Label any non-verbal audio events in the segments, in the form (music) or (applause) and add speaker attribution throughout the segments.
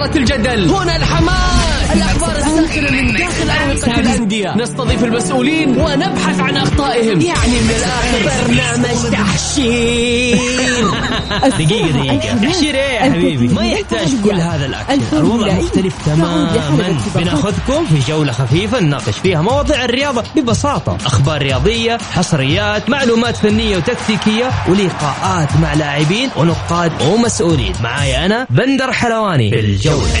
Speaker 1: إثارة الجدل. هنا الحماس. الأخبار الساخنة من داخل أروقة الأندية نستضيف المسؤولين ونبحث عن أخطائهم. يعني من الآخر برنامج تحشير. (laughs)
Speaker 2: دقيقة دقيقة. تحشير إيه يا حبيبي؟ ما يحتاج كل هذا الأكل الوضع مختلف تماما. بناخذكم في جولة خفيفة نناقش فيها مواضيع الرياضة ببساطة. أخبار رياضية حصريات معلومات فنية وتكتيكية ولقاءات مع لاعبين ونقاد ومسؤولين. معاي أنا بندر حلواني. في الجولة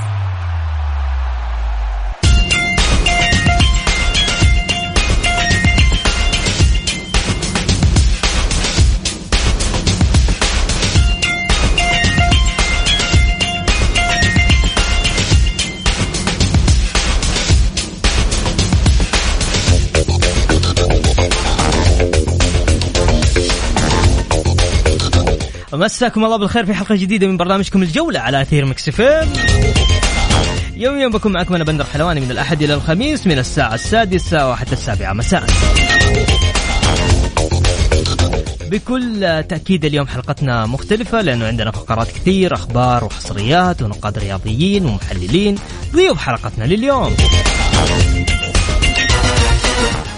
Speaker 2: مساكم الله بالخير في حلقة جديدة من برنامجكم الجولة على أثير مكس فيم يوم يوم بكون معكم أنا بندر حلواني من الأحد إلى الخميس من الساعة السادسة وحتى السابعة مساء. بكل تأكيد اليوم حلقتنا مختلفة لأنه عندنا فقرات كثير أخبار وحصريات ونقاد رياضيين ومحللين. ضيوف حلقتنا لليوم.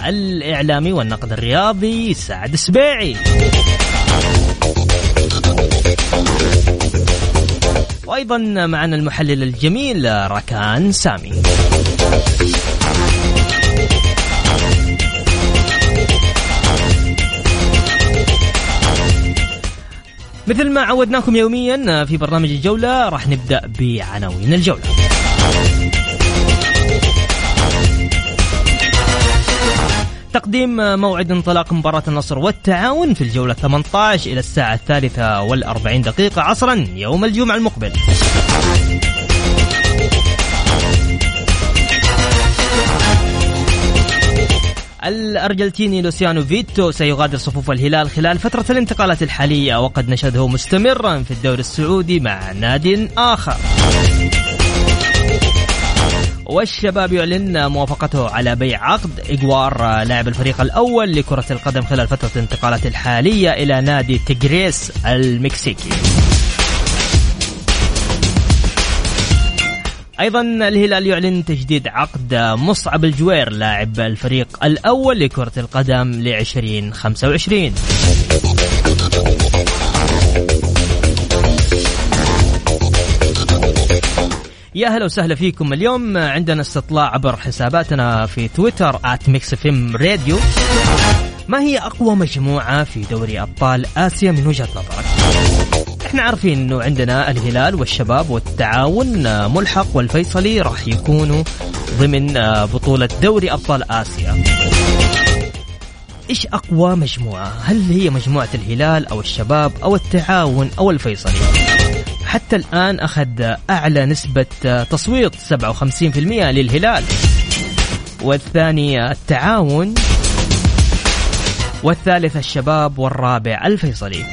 Speaker 2: الإعلامي والنقد الرياضي سعد سبيعي وأيضا معنا المحلل الجميل راكان سامي. مثل ما عودناكم يوميا في برنامج الجولة راح نبدأ بعناوين الجولة. تقديم موعد انطلاق مباراة النصر والتعاون في الجولة 18 إلى الساعة الثالثة والأربعين دقيقة عصرا يوم الجمعة المقبل. الأرجنتيني لوسيانو فيتو سيغادر صفوف الهلال خلال فترة الانتقالات الحالية وقد نشده مستمرا في الدوري السعودي مع ناد آخر. والشباب يعلن موافقته على بيع عقد إجوار لاعب الفريق الأول لكرة القدم خلال فترة الانتقالات الحالية إلى نادي تيغريس المكسيكي. أيضا الهلال يعلن تجديد عقد مصعب الجوير لاعب الفريق الأول لكرة القدم ل 2025 يا هلا وسهلا فيكم. اليوم عندنا استطلاع عبر حساباتنا في تويتر @ميكسفم راديو ما هي أقوى مجموعة في دوري أبطال آسيا من وجهة نظرك؟ إحنا عارفين إنه عندنا الهلال والشباب والتعاون ملحق والفيصلي راح يكونوا ضمن بطولة دوري أبطال آسيا. إيش أقوى مجموعة؟ هل هي مجموعة الهلال أو الشباب أو التعاون أو الفيصلي؟ حتى الآن أخذ أعلى نسبة تصويت 57% للهلال. والثاني التعاون. والثالث الشباب والرابع الفيصلي.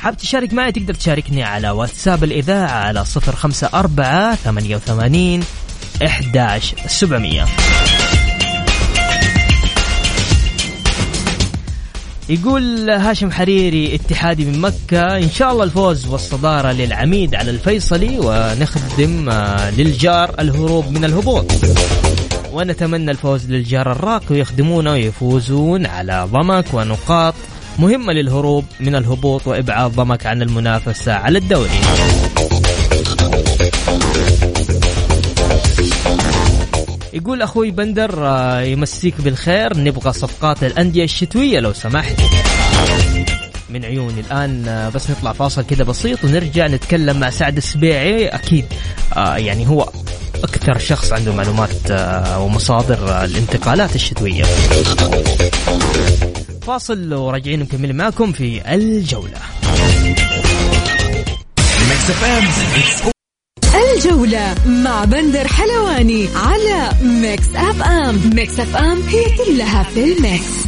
Speaker 2: حاب تشارك معي تقدر تشاركني على واتساب الإذاعة على 054 88 11700 يقول هاشم حريري اتحادي من مكة. إن شاء الله الفوز والصدارة للعميد على الفيصلي ونخدم للجار الهروب من الهبوط. ونتمنى الفوز للجار الراقي ويخدمونا ويفوزون على ضمك ونقاط مهمة للهروب من الهبوط وإبعاد ضمك عن المنافسة على الدوري. يقول أخوي بندر يمسيك بالخير. نبغى صفقات الأندية الشتوية لو سمحت. من عيوني الآن بس نطلع فاصل كده بسيط ونرجع نتكلم مع سعد السبيعي. أكيد يعني هو أكثر شخص عنده معلومات ومصادر الانتقالات الشتوية. فاصل وراجعين مكملين معكم في الجولة.
Speaker 3: الجولة مع بندر حلواني على Mix FM. Mix FM هي كلها في ال mix.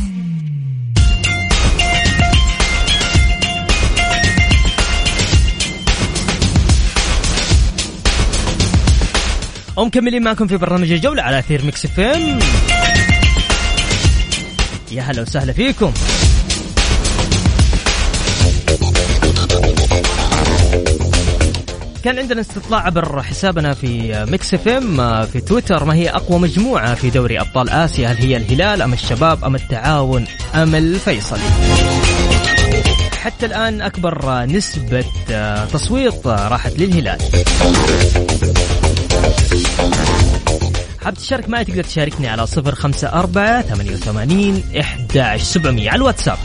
Speaker 2: ومكملين معكم في برنامج الجولة على أثير Mix FM. يا هلا وسهلا فيكم. كان عندنا استطلاع عبر حسابنا في Mix FM في تويتر ما هي أقوى مجموعة في دوري أبطال آسيا هل هي الهلال أم الشباب أم التعاون أم الفيصلي حتى الآن أكبر نسبة تصويت راحت للهلال. حاب تشارك معي تقدر تشاركني على صفر خمسة أربعة ثمانية وثمانين إحدى سبعمية على الواتساب.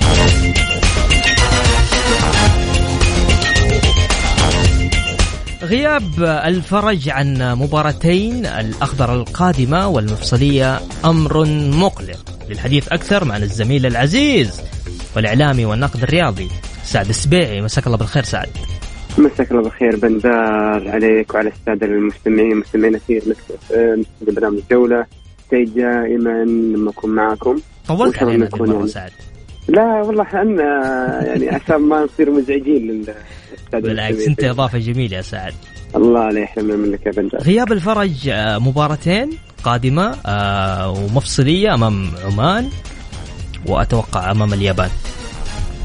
Speaker 2: غياب الفرج عن مباراتين الأخضر القادمة والمفصلية أمر مقلق. للحديث أكثر معنا الزميل العزيز والإعلامي والناقد الرياضي سعد السبيعي. مساك الله بالخير سعد.
Speaker 4: مساك الله بالخير. بندار عليك وعلى السادة المستمعين مستمعين في برنامج الجولة. سعيد دائما لما أكون معكم.
Speaker 2: طولت علينا المرة سعد.
Speaker 4: لا والله إحنا يعني عشان ما نصير مزعجين للسادة
Speaker 2: بالعكس أنت إضافة جميلة يا سعد.
Speaker 4: الله لا يحرمنا منك يا بندر
Speaker 2: غياب الفرج مباراتين قادمة ومفصلية أمام عمان وأتوقع أمام اليابان.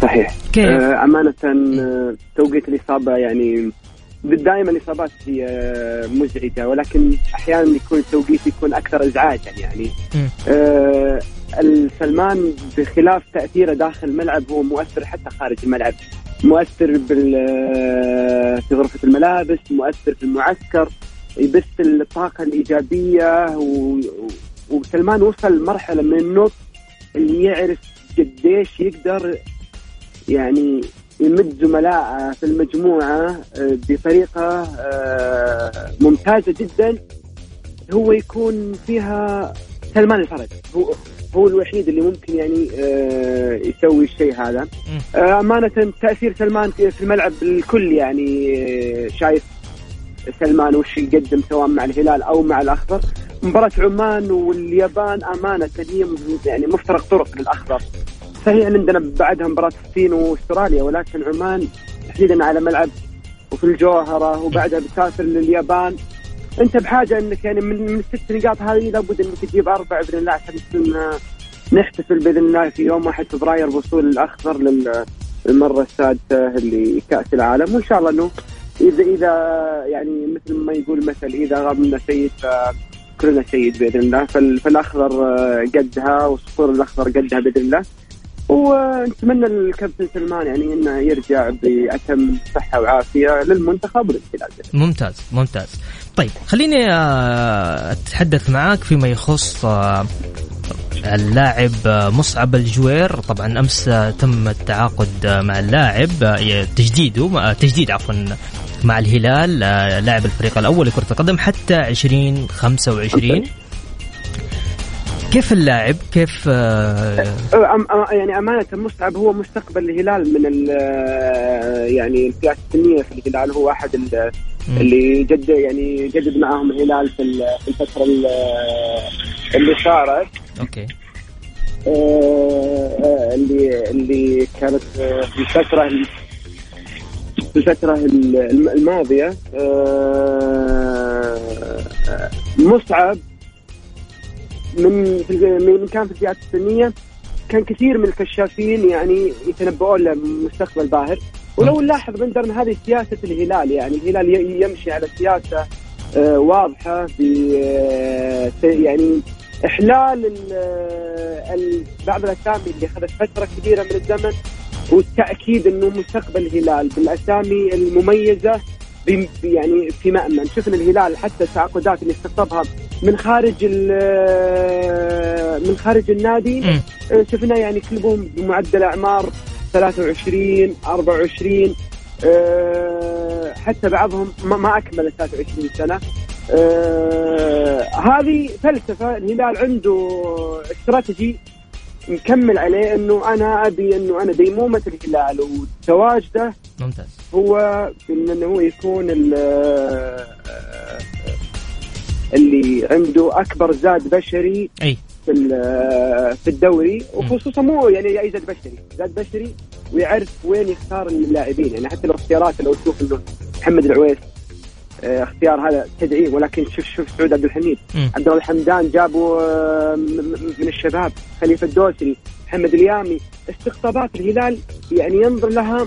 Speaker 4: صحيح.
Speaker 2: كيف؟
Speaker 4: آه أمانة آه توقيت الإصابة يعني دائما الإصابات هي مزعجة ولكن أحيانا يكون التوقيت يكون أكثر إزعاجا يعني. آه السلمان بخلاف تأثيره داخل الملعب هو مؤثر حتى خارج الملعب. مؤثر بال في غرفة الملابس مؤثر في المعسكر يبث الطاقة الإيجابية و... وسلمان وصل مرحلة من النضج اللي يعرف قديش يقدر يعني يمد زملائه في المجموعة بطريقة ممتازة جدا. هو يكون فيها سلمان الفرج. هو هو الوحيد اللي ممكن يعني يسوي الشيء هذا. أمانة تأثير سلمان في الملعب الكل يعني شايف سلمان وش يقدم سواء مع الهلال أو مع الأخضر. مباراة عمان واليابان أمانة هي يعني مفترق طرق للأخضر. صحيح عندنا بعدها مباراة الصين وأستراليا ولكن عمان تحديدا على ملعب وفي الجوهرة وبعدها بتسافر لليابان. انت بحاجة انك يعني من, من الست نقاط هذه لابد انك تجيب أربع بإذن الله عشان نحتفل بإذن الله في يوم 1 فبراير بوصول الأخضر للمرة السادسة اللي كأس العالم. وإن شاء الله إنه اذا إذا يعني مثل ما يقول مثل إذا غابنا سيد كلنا سيد بإذن الله. فالأخضر قدها والصقور الأخضر قدها بإذن الله. ونتمنى الكابتن سلمان يعني إنه يرجع بأتم صحة وعافية للمنتخب وللهلال
Speaker 2: ممتاز ممتاز. طيب خليني أتحدث معاك فيما يخص اللاعب مصعب الجوير. طبعا أمس تم التعاقد مع اللاعب تجديده تجديد عفوا مع الهلال لاعب الفريق الأول لكرة القدم حتى 2025 كيف اللاعب؟ كيف
Speaker 4: أم يعني أمانة مصعب هو مستقبل الهلال من يعني الفئات السنية في الهلال. هو أحد اللي جد يعني جدد معاهم الهلال في الفترة اللي صارت.
Speaker 2: أوكي.
Speaker 4: اللي اللي كانت في الفترة في الفترة الماضية. مصعب من من كان في الفئات السنية كان كثير من الكشافين يعني يتنبؤون له مستقبل باهر. ولو نلاحظ بندر هذه سياسة الهلال يعني الهلال يمشي على سياسة واضحة ب يعني إحلال بعض الأسامي اللي أخذت فترة كبيرة من الزمن والتأكيد إنه مستقبل الهلال بالأسامي المميزة يعني في مأمن. شفنا الهلال حتى التعاقدات اللي استقطبها من خارج من خارج النادي. م. شفنا يعني كلهم بمعدل أعمار 23 24 حتى بعضهم ما أكمل 23 سنة. هذه فلسفة. الهلال عنده استراتيجي مكمل عليه إنه أنا أبي إنه أنا ديمومه الهلال وتواجده
Speaker 2: ممتاز.
Speaker 4: هو انه هو يكون اللي عنده أكبر زاد بشري
Speaker 2: أي.
Speaker 4: في في الدوري وخصوصا مو يعني أي زاد بشري. زاد بشري ويعرف وين يختار اللاعبين. يعني حتى لو اختيارات لو تشوف إنه محمد العويس اختيار هذا تدعيه ولكن شوف شوف سعود عبد الحميد. عبد الله الحمدان جابوا من الشباب. خليفة الدوسري محمد اليامي. استقطابات الهلال يعني ينظر لها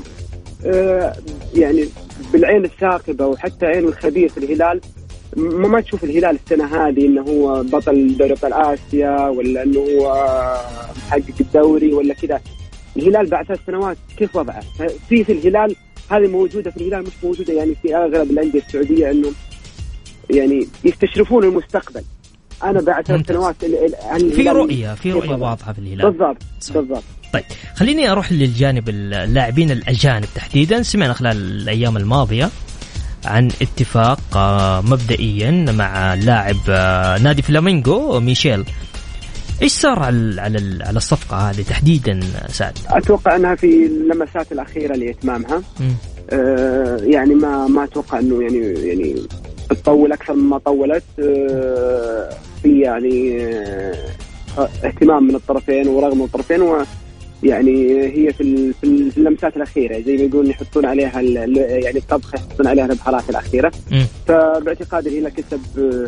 Speaker 4: يعني بالعين الثاقبة وحتى عين الخبير في الهلال. ما ما تشوف الهلال السنة هذه إنه هو بطل دوري أبطال آسيا ولا إنه هو محقق الدوري ولا كذا. الهلال بعد ثلاث سنوات كيف وضعه؟ في في الهلال هذه موجودة في الهلال مش موجودة يعني في أغلب الأندية السعودية إنه يعني يستشرفون المستقبل. أنا بعد ثلاث سنوات
Speaker 2: في رؤية في رؤية واضحة في الهلال.
Speaker 4: بالضبط بالضبط.
Speaker 2: طيب خليني أروح للجانب اللاعبين الأجانب تحديدا. سمعنا خلال الأيام الماضية عن اتفاق آه، مبدئيا مع لاعب آه، نادي فلامينغو ميشيل. إيش صار على على على الصفقة هذه تحديدا سعد؟
Speaker 4: أتوقع أنها في اللمسات الأخيرة لاتمامها آه يعني ما ما أتوقع إنه يعني يعني تطول أكثر مما طولت. آه في يعني آه اهتمام من الطرفين ورغم الطرفين يعني هي في في اللمسات الأخيرة زي ما يقولون يحطون عليها يعني الطبخه يحطون عليها البهارات الأخيرة. فباعتقادي الهلال كسب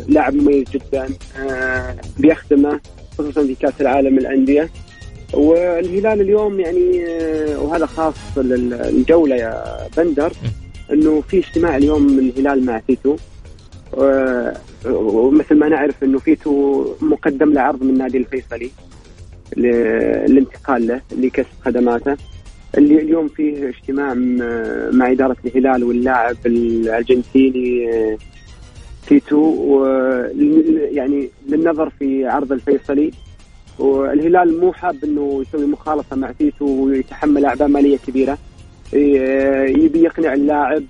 Speaker 4: لاعب مميز جدا آه، بيخدمه خصوصا في كأس العالم الانديه والهلال اليوم يعني آه، وهذا خاص للجولة يا بندر إنه في اجتماع اليوم من الهلال مع فيتو. ومثل ما نعرف إنه فيتو مقدم له عرض من النادي الفيصلي. للانتقال له لكسب خدماته اللي اليوم فيه اجتماع مع إدارة الهلال واللاعب الأرجنتيني تيتو. يعني للنظر في عرض الفيصلي. والهلال مو حاب إنه يسوي مخالصه مع تيتو ويتحمل اعباء مالية كبيرة. يبي يقنع اللاعب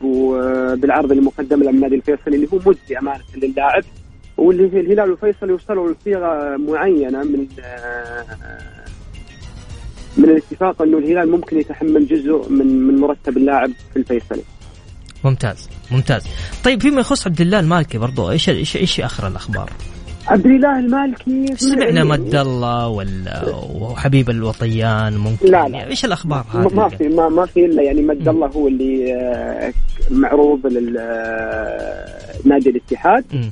Speaker 4: بالعرض اللي مقدم له من الفيصلي اللي هو مجزي أمانة للاعب. والهلال والفيصل يوصلوا لصيغة معينة من من الاتفاق إنه الهلال ممكن يتحمل جزء من من مرتب اللاعب في الفيصلي.
Speaker 2: ممتاز ممتاز. طيب فيما يخص عبد الله المالكي برضو إيش إيش إيش آخر الأخبار؟
Speaker 4: عبد الله المالكي
Speaker 2: سمعنا مد الله ولا وحبيب الوطيان ممكن لا لا إيش الأخبار
Speaker 4: هذه؟ ما في ما, ما في إلا يعني مد الله هو اللي آه، معروض للنادي الاتحاد م.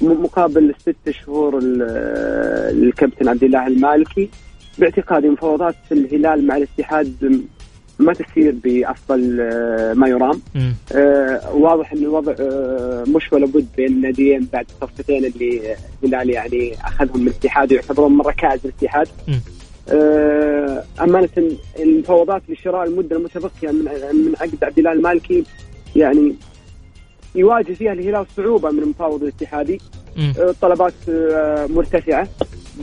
Speaker 4: مقابل ست شهور الكابتن عبد الله المالكي. باعتقادي مفاوضات الهلال مع الاتحاد ما تسير بأفضل آه، ما يرام. آه واضح إن الوضع آه مش ولا بد بين الناديين بعد الصفقتين اللي الهلال يعني أخذهم من الاتحاد ويعتبرون من ركائز الاتحاد. آه أمانة المفاوضات لشراء المدة المتبقية من من عقد عبد الله المالكي يعني يواجه فيها الهلال صعوبة من المفاوض الاتحادي. آه، طلبات آه، مرتفعة.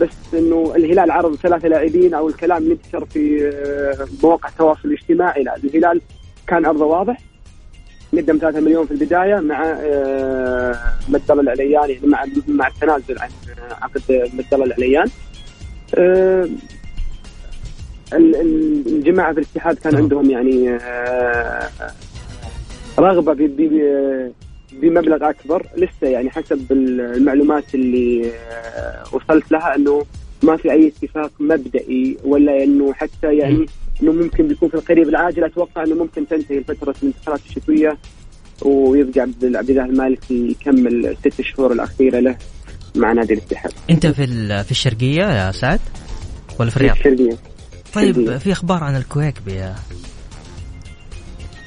Speaker 4: بس إنه الهلال عرض ثلاثة لاعبين أو الكلام اللي انتشر في آه، مواقع التواصل الاجتماعي. لا الهلال كان عرضه واضح. قدم 3 مليون في البداية مع مدل العليان يعني مع مع التنازل عن عقد مدل العليان. الجماعة في الاتحاد كان عندهم يعني رغبة بمبلغ أكبر لسه يعني حسب المعلومات اللي آه، وصلت لها إنه ما في أي اتفاق مبدئي ولا إنه حتى يعني إنه ممكن بيكون في القريب العاجل أتوقع إنه ممكن تنتهي فتره الانتقالات الشتوية ويرجع عبد الله المالكي يكمل الست شهور الأخيرة له مع نادي الاتحاد.
Speaker 2: أنت في في الشرقية يا سعد؟ ولا في الرياض؟
Speaker 4: في الشرقية.
Speaker 2: طيب. في أخبار عن الكويكبي يا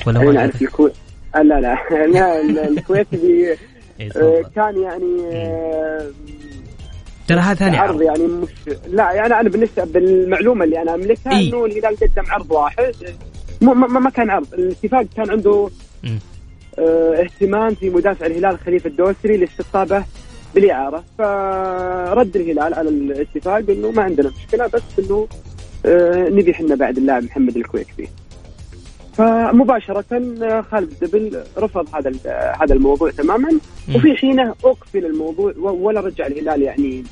Speaker 4: ولا ما أعرف الكويت لا لا. (laughs) لا الكويت (laughs) إيه، آه، كان يعني آه،
Speaker 2: ترى هذا ثاني
Speaker 4: عرض يعني مش لا يعني أنا بالنسبة بالمعلومة اللي أنا أملكها إيه؟ إنه الهلال قدم عرض واحد. ما, ما كان عرض. الاتفاق كان عنده آه اهتمام في مدافع الهلال خليفة الدوسري لاستقطابه بالإعارة. فرد الهلال على الاتفاق إنه ما عندنا مشكلة بس إنه آه نبي إحنا بعد اللاعب محمد الكويكبي فمباشرة آه، خالد دبل رفض هذا هذا الموضوع تماما. وفي حينه أقفل الموضوع ولا رجع الهلال يعني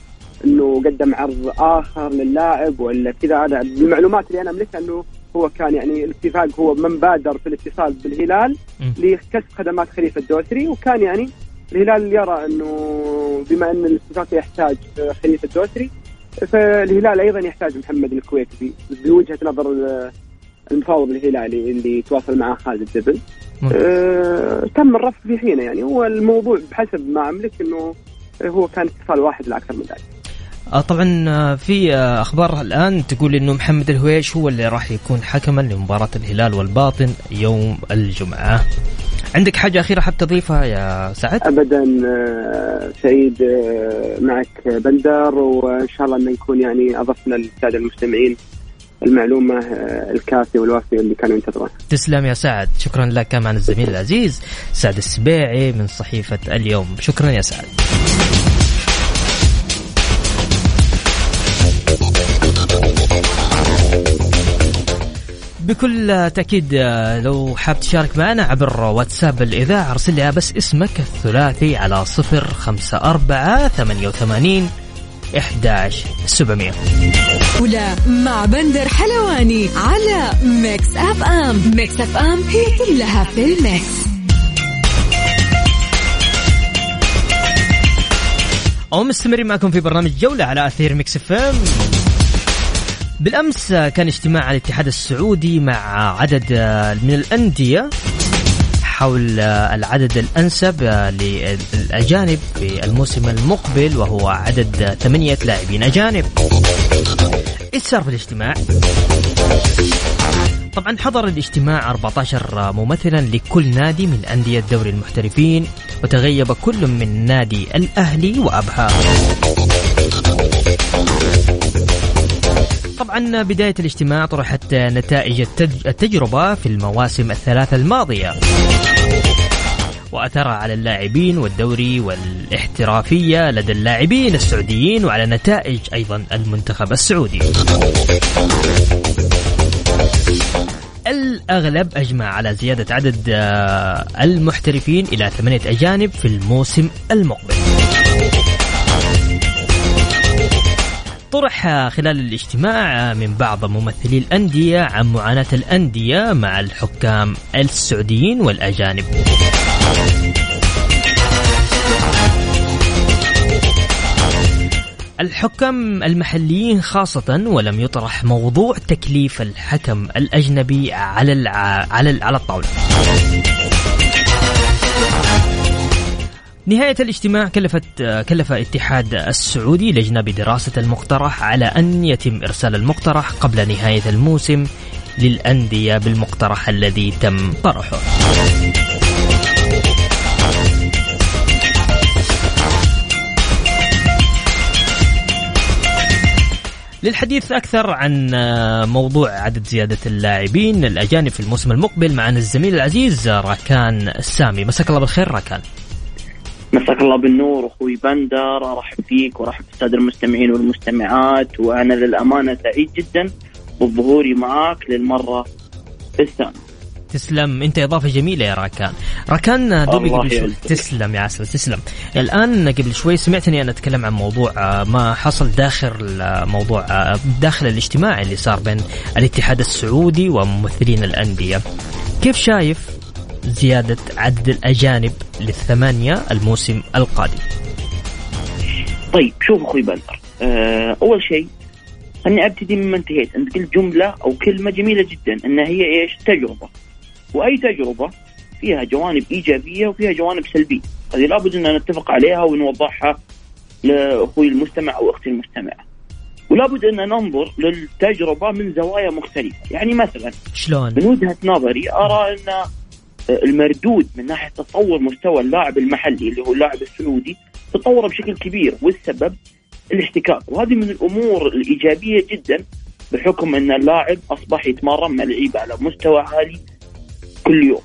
Speaker 4: إنه قدم عرض آخر للاعب ولا كذا. هذا بالمعلومات اللي أنا أملكها إنه هو كان يعني الاتفاق هو من بادر في الاتصال بالهلال لكسب خدمات خليفة الدوسري. وكان يعني الهلال يرى إنه بما إن الاتفاق يحتاج خليفة الدوسري فالهلال أيضا يحتاج محمد الكويتي بوجهة نظر المفاوض الهلالي اللي تواصل معه خالد الدبل آه تم الرفض في حينه يعني. هو الموضوع بحسب ما أملك إنه هو كان اتصال واحد لا أكثر من ذلك.
Speaker 2: آه طبعا آه، في آه، أخبار الآن تقول إنه محمد الهويش هو اللي راح يكون حكما لمباراة الهلال والباطن يوم الجمعة. عندك حاجة أخيرة حاب تضيفها يا سعد؟
Speaker 4: ابدا سعيد معك بندر وإن شاء الله إنه يكون يعني أضفنا للسادة المستمعين المعلومة الكافية والوافية اللي كانوا ينتظرونها.
Speaker 2: تسلم يا سعد. شكرا لك كمان الزميل العزيز سعد السبيعي من صحيفة اليوم. شكرا يا سعد. بكل تأكيد لو حاب تشارك معنا عبر واتساب الإذاعة أرسل لي بس اسمك الثلاثي على صفر خمسة أربعة ثمانية وثمانين 11700
Speaker 3: الجولة مع بندر حلواني على Mix FM Mix FM هي كلها في ال mix.
Speaker 2: ومستمرين معكم في برنامج جولة على أثير Mix FM بالأمس كان اجتماع الاتحاد السعودي مع عدد من الأندية. حول العدد الأنسب للأجانب في الموسم المقبل وهو عدد ثمانية لاعبين أجانب إيش صار في الاجتماع؟ طبعا حضر الاجتماع 14 ممثلا لكل نادي من أندية دوري المحترفين وتغيب كل من نادي الأهلي وأبها طبعا بداية الاجتماع طرحت نتائج التجربة في المواسم الثلاثة الماضية. وأثرها على اللاعبين والدوري والاحترافية لدى اللاعبين السعوديين وعلى نتائج أيضا المنتخب السعودي. الأغلب أجمع على زيادة عدد آه، المحترفين إلى ثمانية أجانب في الموسم المقبل. طرح خلال الاجتماع من بعض ممثلي الأندية عن معاناة الأندية مع الحكام السعوديين والأجانب الحكام المحليين خاصة ولم يطرح موضوع تكليف الحكم الأجنبي على على الطاولة. نهاية الاجتماع كلفت كلف الاتحاد السعودي لجنة بدراسة المقترح على أن يتم إرسال المقترح قبل نهاية الموسم للأندية بالمقترح الذي تم طرحه. للحديث أكثر عن موضوع عدد زيادة اللاعبين الأجانب في الموسم المقبل معنا الزميل العزيز راكان السامي مساك الله بالخير راكان
Speaker 5: مساك الله بالنور أخوي بندر ارحب فيك وارحب بالساده المستمعين والمستمعات وأنا للأمانة سعيد جدا بظهوري معاك للمرة الثانية.
Speaker 2: تسلم. أنت إضافة جميلة يا راكان. راكان دوبي قبل شوي. تسلم يا عسل تسلم. الآن قبل شوي سمعتني أنا أتكلم عن موضوع آه، ما حصل داخل موضوع آه، داخل الاجتماع اللي صار بين الاتحاد السعودي وممثلين الأندية. كيف شايف زيادة عدد الأجانب للثمانية الموسم القادم
Speaker 5: طيب شوف أخوي بندر أه أول شيء خليني أبتدي مما انتهيت أنت قلت جملة أو كلمة جميلة جدا ان هي إيش؟ تجربة. وأي تجربة فيها جوانب إيجابية وفيها جوانب سلبية، هذه لابد ان نتفق عليها ونوضحها لأخوي المستمع أو أختي المستمعة. ولابد ان ننظر للتجربة من زوايا مختلفة، يعني مثلا
Speaker 2: شلون؟
Speaker 5: من وجهة نظري أرى إن المردود من ناحية تطور مستوى اللاعب المحلي اللي هو اللاعب السعودي تطور بشكل كبير والسبب الاحتكاك. وهذه من الأمور الإيجابية جدا بحكم أن اللاعب أصبح يتمرن مع لعيبة على مستوى عالي كل يوم.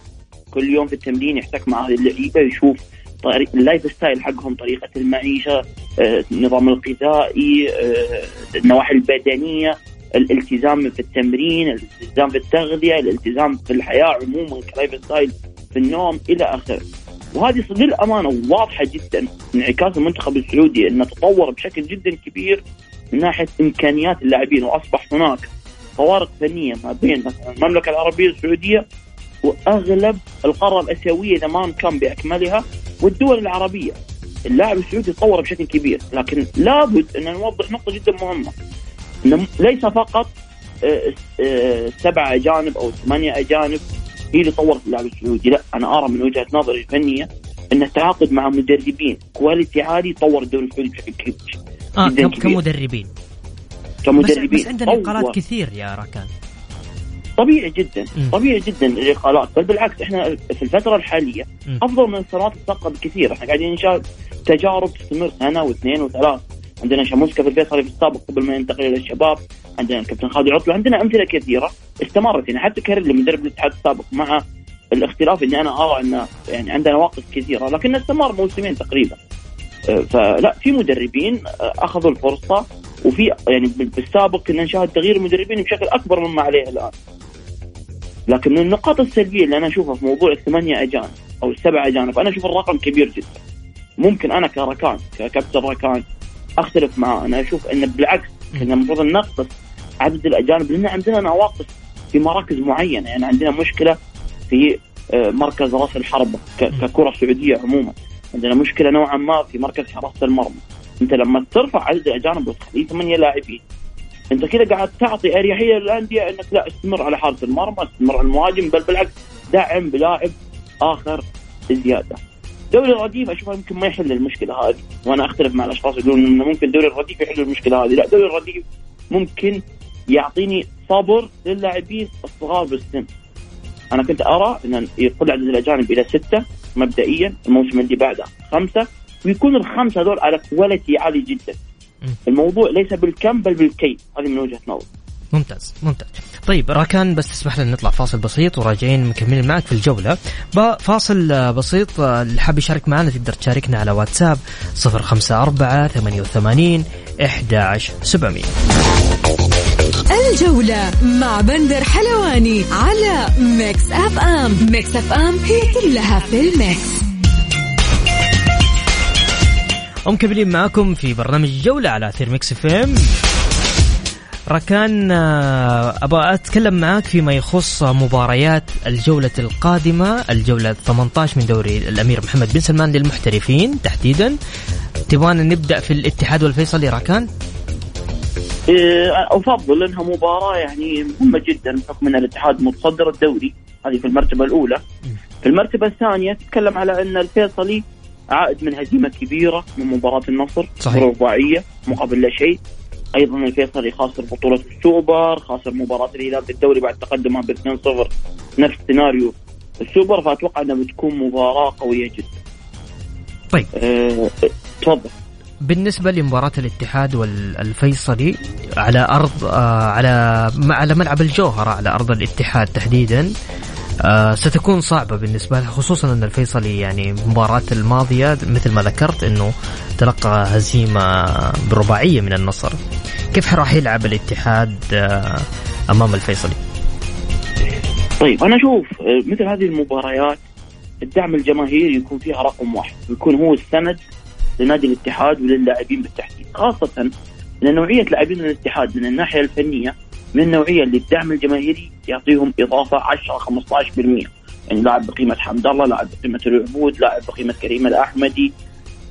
Speaker 5: كل يوم في التمرين يحتك مع هذه اللعيبة يشوف طريق ال lifestyle حقهم طريقة المعيشة آه، النظام الغذائي آه، النواحي البدنية. الالتزام في التمرين الالتزام في التغذية الالتزام في الحياة عموما ك lifestyle في النوم إلى آخره وهذه للأمانة واضحة جدا انعكاس المنتخب السعودي إنه تطور بشكل جدا كبير من ناحية إمكانيات اللاعبين وأصبح هناك فوارق فنية ما بين مثلا المملكة العربية السعودية وأغلب القارة الآسيوية إذا ما كان بأكملها والدول العربية. اللاعب السعودي تطور بشكل كبير لكن لابد أن نوضح نقطة جدا انه ليس فقط آه، آه، سبع أجانب أو ثمانية أجانب هي اللي طورت اللعب السعودي. لا أنا أرى من وجهة نظري الفنية أن التعاقد مع مدربين كواليتي عالي طور الدوري السعودي بشكل كبير.
Speaker 2: آه كمدربين
Speaker 5: كمدربين.
Speaker 2: بس, بس عندنا اقالات كثير يا راكان
Speaker 5: طبيعي جدا م. طبيعي جدا الإقالات. بل بالعكس إحنا في الفترة الحالية م. أفضل من السنوات السابقه بكثير. إحنا قاعدين نشاهد تجارب تستمر سنة واثنين وثلاث. عندنا شاموسكا في الفيصلي في السابق قبل ما ينتقل إلى الشباب. عندنا الكابتن خالد عطلة. عندنا أمثلة كثيرة استمرت يعني. حتى كاريلي مدرب الاتحاد السابق مع الاختلاف اني أنا أرى ان يعني عندنا نواقص كثيرة لكن استمر موسمين تقريبا. فلا في مدربين أخذوا الفرصة وفي يعني بالسابق كنا نشاهد تغيير المدربين بشكل أكبر مما عليه الآن. لكن من النقاط السلبية اللي أنا أشوفها في موضوع الثمانية أجانب أو السبع أجانب أنا أشوف الرقم كبير جدا. ممكن أنا كركان ككابتن ركان أختلف معاه أنا أشوف إن بالعكس ان المفروض نقص عدد الأجانب لأن عندنا نواقص في مراكز معينة. يعني عندنا مشكلة في آه، مركز راس الحربة ككرة سعوديه عموما. عندنا مشكلة نوعا ما في مركز حراسة المرمى. أنت لما ترفع عدد الأجانب وتخليه ثمانية لاعبين أنت كذا قاعد تعطي أريحية للأندية إنك لا استمر على حارس المرمى استمر على المهاجم بل بالعكس دعم بلاعب آخر زيادة. دوري الرديف اشوفه يمكن ما يحل المشكلة هذه وأنا أختلف مع الأشخاص يقولون إنه ممكن دوري الرديف يحل المشكلة هذه. لا دوري الرديف ممكن يعطيني صبر للاعبين الصغار بالسن. أنا كنت أرى إن يقل عدد الأجانب إلى ستة مبدئيا الموسم اللي بعده خمسة ويكون الخمسة هذول على كواليتي عالي جدا. الموضوع ليس بالكم بل بالكيف. هذه من وجهة نظري.
Speaker 2: ممتاز ممتاز. طيب راكان بس تسمح لنا نطلع فاصل بسيط وراجعين مكملين معك في الجولة. فاصل بسيط اللي حاب يشارك معنا تقدر تشاركنا على واتساب 054 88 11700
Speaker 3: الجولة مع بندر حلواني على Mix FM Mix FM هي كلها في ال Mix.
Speaker 2: ومكملين معكم في برنامج الجولة على أثير Mix FM ركان آه، أبغى أتكلم معاك فيما يخص مباريات الجولة القادمة الجولة 18 من دوري الأمير محمد بن سلمان للمحترفين تحديدا. تبغانا نبدأ في الاتحاد والفيصلي راكان
Speaker 5: إيه، أفضل إنها مباراة يعني مهمة جدا بحكم إن الاتحاد متصدر الدوري. هذه في المرتبة الأولى. في المرتبة الثانية تتكلم على إن الفيصلي عائد من هزيمه كبيرة من مباراة النصر صحيح. رباعيه مقابل لا شيء. أيضا الفيصلي خاسر بطولة السوبر خاسر مباراة الهلال بالدوري بعد تقدمه ب 2-0 نفس سيناريو السوبر فأتوقع أنها بتكون مباراة قوية جدا.
Speaker 2: طيب.
Speaker 5: أه تفضل.
Speaker 2: بالنسبة لمباراة الاتحاد والفيصلي على أرض آه على على ملعب الجوهرة على أرض الاتحاد تحديدا آه ستكون صعبة بالنسبة له خصوصا أن الفيصلي يعني المباراة الماضية مثل ما ذكرت أنه تلقى هزيمة برباعية من النصر. كيف راح يلعب الاتحاد آه أمام الفيصلي؟
Speaker 5: طيب أنا أشوف آه، مثل هذه المباريات الدعم الجماهيري يكون فيها رقم واحد يكون هو السند لنادي الاتحاد وللاعبين بالتحديد خاصة أن نوعية لاعبين الاتحاد من الناحية الفنية. من النوعيه اللي الدعم الجماهيري يعطيهم إضافة 10 15% يعني لاعب بقيمة حمد الله، لاعب بقيمة العبود، لاعب بقيمة كريم الأحمدي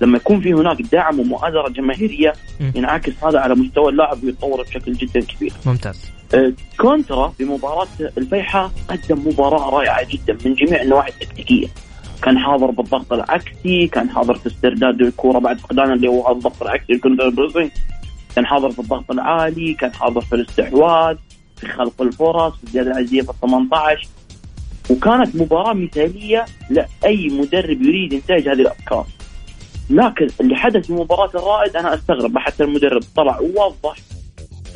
Speaker 5: لما يكون في هناك دعم ومؤازرة جماهيرية ينعكس هذا على مستوى اللاعب ويتطور بشكل جدا كبير.
Speaker 2: ممتاز.
Speaker 5: آه كونترا في مباراه الفيحة قدم مباراة رائعة جدا من جميع النواحي التكتيكية. كان حاضر بالضغط العكسي، كان حاضر في استرداد الكورة بعد فقدان اللي هو الضغط العكسي الكونتر كان حاضر في الضغط العالي كان حاضر في الاستحواذ في خلق الفرص في الزياده العدديه في ال 18 وكانت مباراة مثالية لأي مدرب يريد إنتاج هذه الأفكار. لكن اللي حدث في مباراة الرائد أنا أستغرب حتى المدرب طلع ووضح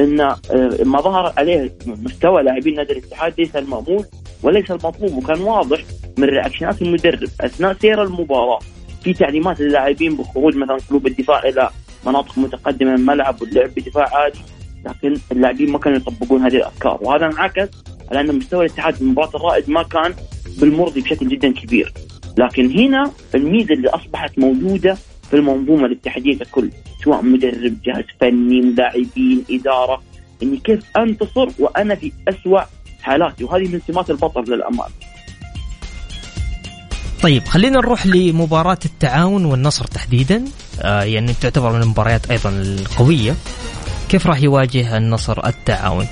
Speaker 5: إن آه، ما ظهر عليه مستوى لاعبين نادي الاتحاد ليس المأمول وليس المطلوب. وكان واضح من رياكشنات المدرب أثناء سير المباراة في تعليمات للاعبين بخروج مثلا قلوب الدفاع إلى مناطق متقدمة من الملعب واللعب بدفاع عالي لكن اللاعبين ما كانوا يطبقون هذه الأفكار. وهذا انعكس على أن مستوى الاتحاد في مباراة الرائد ما كان بالمرضي بشكل جدا كبير. لكن هنا الميزة اللي أصبحت موجودة في المنظومة الاتحاديه ككل سواء مدرب جهاز فني ملاعبين إدارة إني كيف أنتصر وأنا في اسوء حالاتي. وهذه من سمات البطل للأمانة.
Speaker 2: طيب خلينا نروح لمباراة التعاون والنصر تحديدا آه يعني تعتبر من المباريات أيضا القوية كيف راح يواجه النصر التعاون؟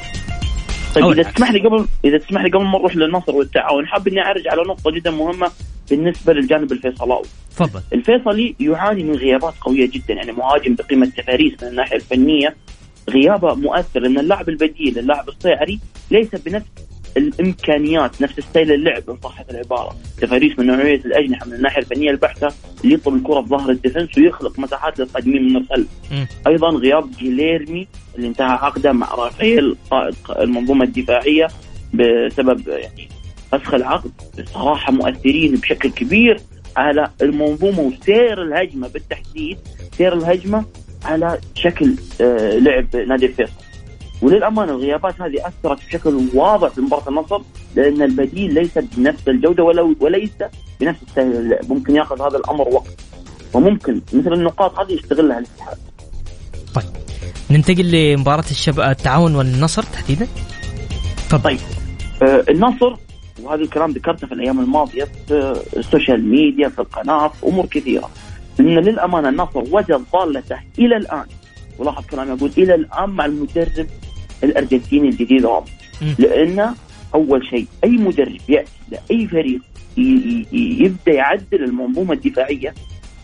Speaker 5: طيب إذا تسمح لي قبل إذا تسمح لي قبل ما نروح للنصر والتعاون حاب إني أرجع على نقطة جدا مهمة بالنسبة للجانب الفيصلاوي.
Speaker 2: تفضل.
Speaker 5: الفيصلي يعاني من غيابات قوية جدا يعني مهاجم بقيمة تفاريس من الناحية الفنية غيابة مؤثر لأن اللاعب البديل اللاعب الصيعري ليس بنفس الإمكانيات نفس style اللعب ان صحت العبارة. تفاريس من نوعية الأجنحة من الناحية الفنية البحتة اللي يطلب الكرة بظهر ال defense ويخلق مساحات للقادمين من الخلف أيضا غياب جيليرمي اللي انتهى عقده مع رافائيل قائد المنظومة الدفاعية بسبب يعني فسخ العقد. بصراحة مؤثرين بشكل كبير على المنظومة وسير الهجمة بالتحديد سير الهجمة على شكل آه، لعب نادي الفيصل. وللأمانة الغيابات هذه أثرت بشكل واضح في مباراة النصر لأن البديل ليس بنفس الجودة ولا وليس بنفس السهل ممكن يأخذ هذا الأمر وقت وممكن مثل النقاط هذه يستغلها الاتحاد.
Speaker 2: طيب ننتقل لمباراة الشب... التعاون والنصر تحديدا.
Speaker 5: طبعا. طيب آه النصر وهذا الكلام ذكرته في الأيام الماضية في السوشيال ميديا في القناة في أمور كثيرة. إن للأمانة النصر وجد ضالته إلى الآن ولاحظ كلامي أقول إلى الآن مع المدرب الأرجنتيني الجديد راموس لأن أول شيء أي مدرب يأتي لأي فريق يبدأ يعدل المنظومة الدفاعية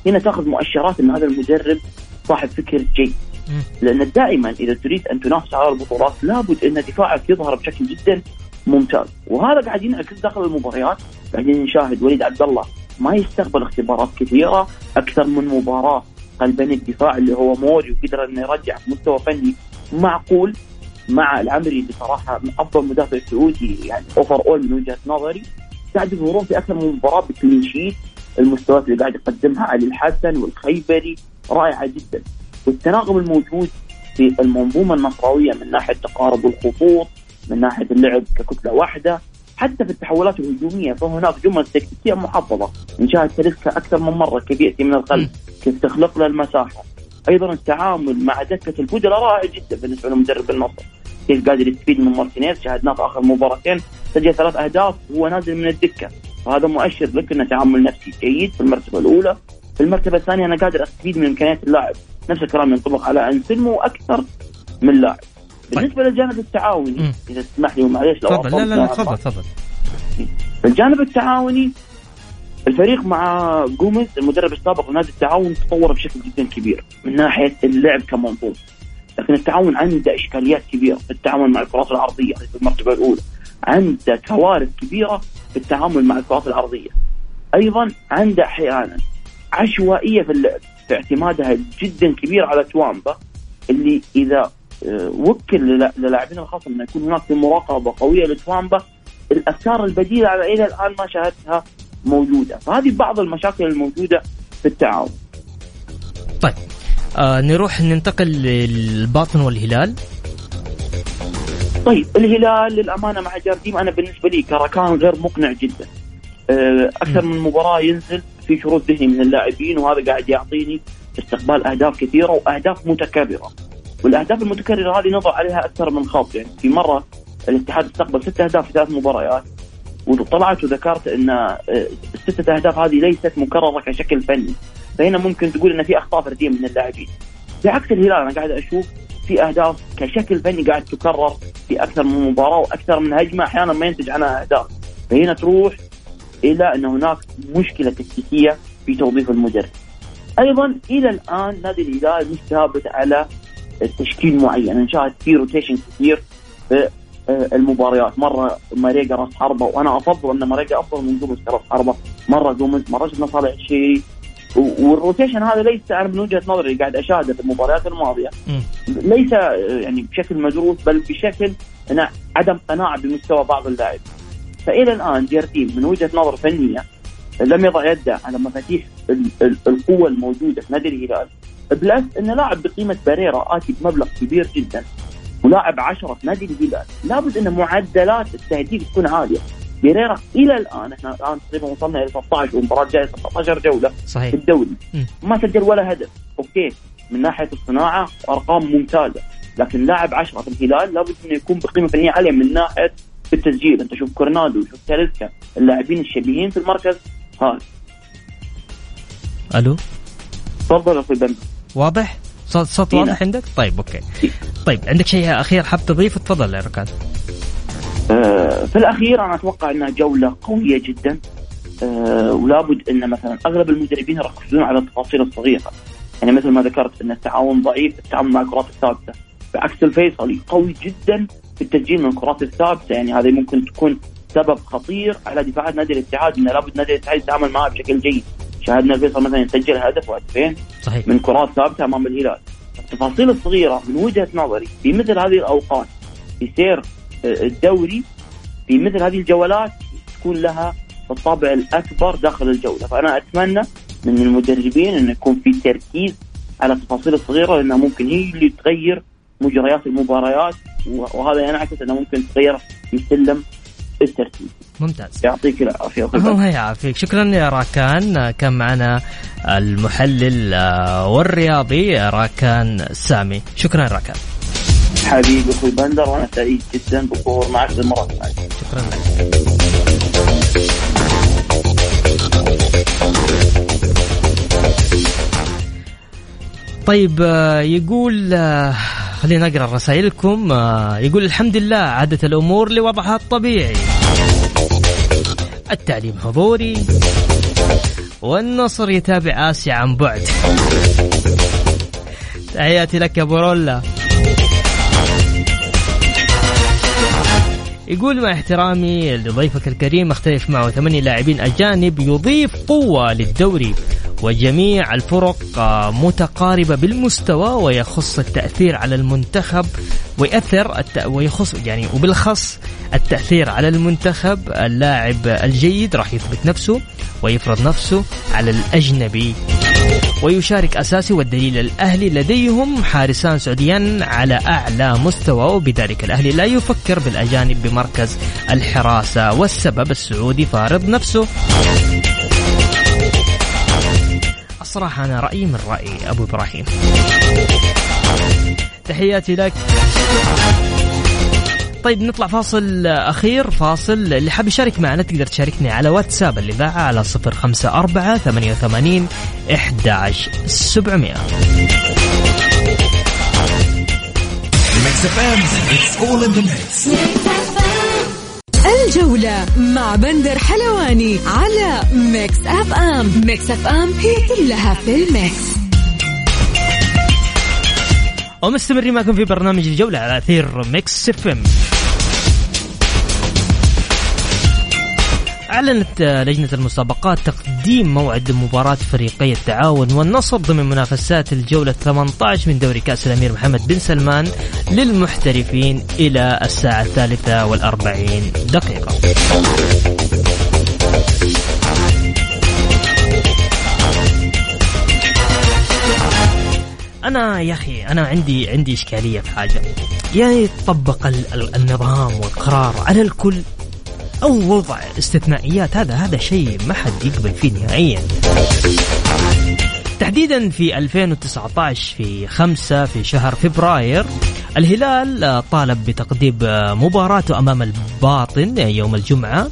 Speaker 5: هنا تأخذ مؤشرات إن هذا المدرب صاحب فكر جيد. لأن دائما إذا تريد أن تنافس على البطولات لابد أن دفاعك يظهر بشكل جدا ممتاز. وهذا قاعد ينعكس داخل المباريات. قاعدين نشاهد وليد عبد الله ما يستقبل اختبارات كثيرة أكثر من مباراة قلبين الدفاع اللي هو موري وقدر انه يرجع مستوى فني معقول. مع العمري بصراحه من أفضل مدافع سعودي يعني overall من وجهة نظري قاعد يظهرون في أكثر من مباراة بكلين شيت المستويات اللي قاعد يقدمها علي الحسن والخيبري رائعة جدا. والتناغم الموجود في المنظومة النصراوية من ناحية تقارب الخطوط من ناحية اللعب ككتلة واحدة حتى في التحولات الهجومية فهناك جمل تكتيكية محفظة نشاهد تاريخها أكثر من مرة كيف ياتي من الخلف كيف تخلق له المساحه أيضا التعامل مع دكة البدلاء رائع جدا بالنسبة لمدرب النصر. كيف قادر يستفيد من مارتينيز؟ شاهدناه في آخر مباراتين سجل ثلاث أهداف وهو نازل من الدكة. وهذا مؤشر لك إنه تعامل نفسي جيد في المرتبة الأولى. في المرتبة الثانية أنا قادر أستفيد من إمكانيات اللاعب. نفس الكلام ينطبق على انسلمو وأكثر من لاعب. بالنسبة للجانب التعاوني إذا تسمح لي ومعليش
Speaker 2: لو تفضل. لا لا لا تفضل تفضل.
Speaker 5: الجانب التعاوني الفريق مع جوميز المدرب السابق لنادي التعاون تطور بشكل جدا كبير من ناحية اللعب كمنظوم لكن التعاون عنده إشكاليات كبيرة في التعامل مع الكرات العرضيه في المرتبة الأولى. عنده كوارث كبيرة في التعامل مع الكرات العرضيه أيضا عنده أحيانا عشوائية في اللعب في اعتمادها جدا كبير على توامبا اللي إذا آه، وكل للاعبين الخصم انه يكون هناك مراقبة قوية لتوامبا الأفكار البديلة على إلى الآن ما شاهدتها موجودة. فهذه بعض المشاكل الموجودة في التعاون.
Speaker 2: طيب. آه نروح ننتقل للباطن والهلال.
Speaker 5: طيب الهلال للأمانة مع جارديم أنا بالنسبة لي كركان غير مقنع جدا. آه أكثر من مباراة ينزل في شروط ذهني من اللاعبين وهذا قاعد يعطيني استقبال أهداف كثيرة وأهداف متكررة. والأهداف المتكررة هذه نضع عليها أكثر من خط. يعني في مرة الاتحاد استقبل ست أهداف في ثلاث مباريات وطلعت وذكرت إن آه، الستة أهداف هذه ليست مكررة كشكل فني. فهنا ممكن تقول إن في أخطاء فردية من اللاعبين. بعكس الهلال أنا قاعد أشوف في أهداف كشكل فني قاعد تكرر في أكثر من مباراة وأكثر من هجمة أحيانا ما ينتج عنها أهداف. فهنا تروح إلى إن هناك مشكلة تكتيكية في توظيف المدرب. أيضا إلى الآن نادي الهلال مش ثابت على تشكيل معين. نشاهد في روتيشن كثير في آه، المباريات. مرة ماريجا راس حربة وأنا أفضل أن ماريجا أفضل من جوميز كراس حربة. مرة جوميز مرة شفنا صالح الشيري وال rotation هذا ليس أنا من وجهة نظري قاعد أشاهده في المباريات الماضية. ليس آه، يعني بشكل مدروس بل بشكل أنا عدم قناعة بمستوى بعض اللاعبين فإلى الآن جيرتيم من وجهة نظر فنية لم يضع يده على مفاتيح القوة الموجودة في نادي الهلال plus انه لاعب بقيمة بريرا آتي بمبلغ كبير جدا ولاعب 10 في نادي الهلال لابد إن معدلات التهديف تكون عالية. بيريرا إلى الآن إحنا الآن تقريبا وصلنا إلى 13 والمباراه الجايه 17 جوله
Speaker 2: صحيح.
Speaker 5: في الدوري. ما سجل ولا هدف. okay. من ناحية الصناعة أرقام ممتازة. لكن لاعب 10 في الهلال لابد إنه يكون بقيمة فنية عالية من ناحية التسجيل. أنت شوف كورنادو شوف تاليسكا اللاعبين الشبيهين في المركز هذا.
Speaker 2: ألو؟
Speaker 5: تفضل أخوي بندر
Speaker 2: واضح؟ صوت صوت واضح عندك؟ طيب أوكي. طيب عندك شيء أخير حاب تضيفه؟ تفضل يا ركان.
Speaker 5: في الأخير أنا أتوقع أنها جولة قوية جدا. آه، ولابد أن مثلا أغلب المدربين يركزون على التفاصيل الصغيرة. يعني مثل ما ذكرت أن التعاون ضعيف التعامل مع الكرات الثابته بعكس الفيصلي قوي جدا في التسجيل من الكرات الثابته يعني هذه ممكن تكون سبب خطير على دفاعات نادي الاتحاد انه لابد نادي الاتحاد يتعامل معها بشكل جيد. شاهدنا الفيصل مثلا يسجل هدف وهدفين. من كرات ثابته أمام الهلال. التفاصيل الصغيرة من وجهة نظري في مثل هذه الأوقات في سير آه، الدوري في مثل هذه الجولات تكون لها الطابع الأكبر داخل الجولة. فأنا أتمنى من المدربين انه يكون في تركيز على التفاصيل الصغيرة لأنها ممكن هي اللي تغير مجريات المباريات وهذا ينعكس أنه ممكن تغير في سلم الترتيب.
Speaker 2: ممتاز.
Speaker 5: يعطيك العافية
Speaker 2: الله يعافيك. شكرا يا راكان. كان معنا المحلل آه، والرياضي راكان سامي. شكرا راكان.
Speaker 5: حبيبي أخوي بندر وأنا سعيد جدا بالظهور معك بالمرة الثانية
Speaker 2: شكرا. لك طيب آه، يقول آه، خلينا نقرأ رسائلكم. آه، يقول الحمد لله عادت الأمور لوضعها الطبيعي. التعليم حضوري والنصر يتابع آسيا عن بعد. تحياتي لك يا بورولا يقول مع احترامي لضيفك الكريم أختلف معه. ثمانية لاعبين أجانب يضيف قوة للدوري وجميع الفرق متقاربة بالمستوى ويخص التأثير على المنتخب ويأثر الت... ويخص يعني وبالخص التأثير على المنتخب. اللاعب الجيد راح يثبت نفسه ويفرض نفسه على الأجنبي. ويشارك أساسي والدليل الأهلي لديهم حارسان سعوديان على أعلى مستوى وبذلك الأهلي لا يفكر بالأجانب بمركز الحراسة والسبب السعودي فارض نفسه. الصراحة أنا رأيي من رأي أبو إبراهيم. تحياتي لك. طيب نطلع فاصل أخير فاصل. اللي حاب يشارك معنا تقدر تشاركني على واتساب الإذاعة على صفر خمسة أربعة ثمانية وثمانين إحداش سبعمائة
Speaker 3: الجولة مع بندر حلواني على Mix FM. Mix FM هي كلها في ال Mix.
Speaker 2: ومستمرين معكم في برنامج الجولة على أثير Mix FM. أعلنت لجنة المسابقات تقديم موعد لمباراة فريقي التعاون والنصر ضمن منافسات الجولة 18 من دوري كأس الأمير محمد بن سلمان للمحترفين إلى الساعة الثالثة والأربعين دقيقة. أنا يا أخي أنا عندي عندي إشكالية في حاجة. يا يطبق النظام والقرار على الكل أو وضع استثنائيات هذا هذا شيء ما حد يقبل فيه نهائيا. تحديدا في 2019 في 5 في شهر فبراير الهلال طالب بتقديم مباراته أمام الباطن يوم الجمعة.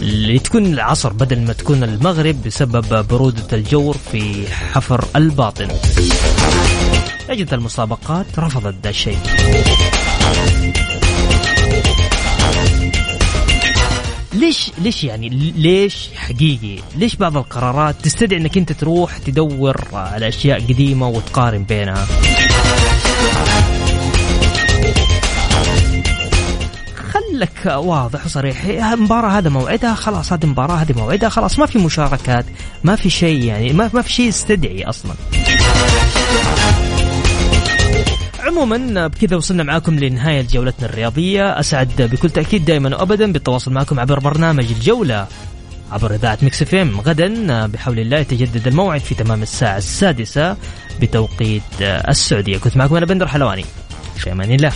Speaker 2: لتكون العصر بدل ما تكون المغرب بسبب برودة الجو في حفر الباطن. لجنة المسابقات رفضت ذا الشيء. ليش ليش يعني ليش حقيقي؟ ليش بعض القرارات تستدعي إنك أنت تروح تدور على أشياء قديمة وتقارن بينها؟ خلك واضح وصريح. المباراة هذا موعدها خلاص هذه المباراة هذه موعدها خلاص ما في مشاركات ما في شيء يعني ما, ما في شيء يستدعي أصلا. عموما بكذا وصلنا معاكم لنهاية جولتنا الرياضية. أسعد بكل تأكيد دائما وأبدا بالتواصل معكم عبر برنامج الجولة عبر إذاعة Mix FM. غدا بحول الله يتجدد الموعد في تمام الساعة السادسة بتوقيت السعودية. كنت معكم أنا بندر حلواني. في أمان الله.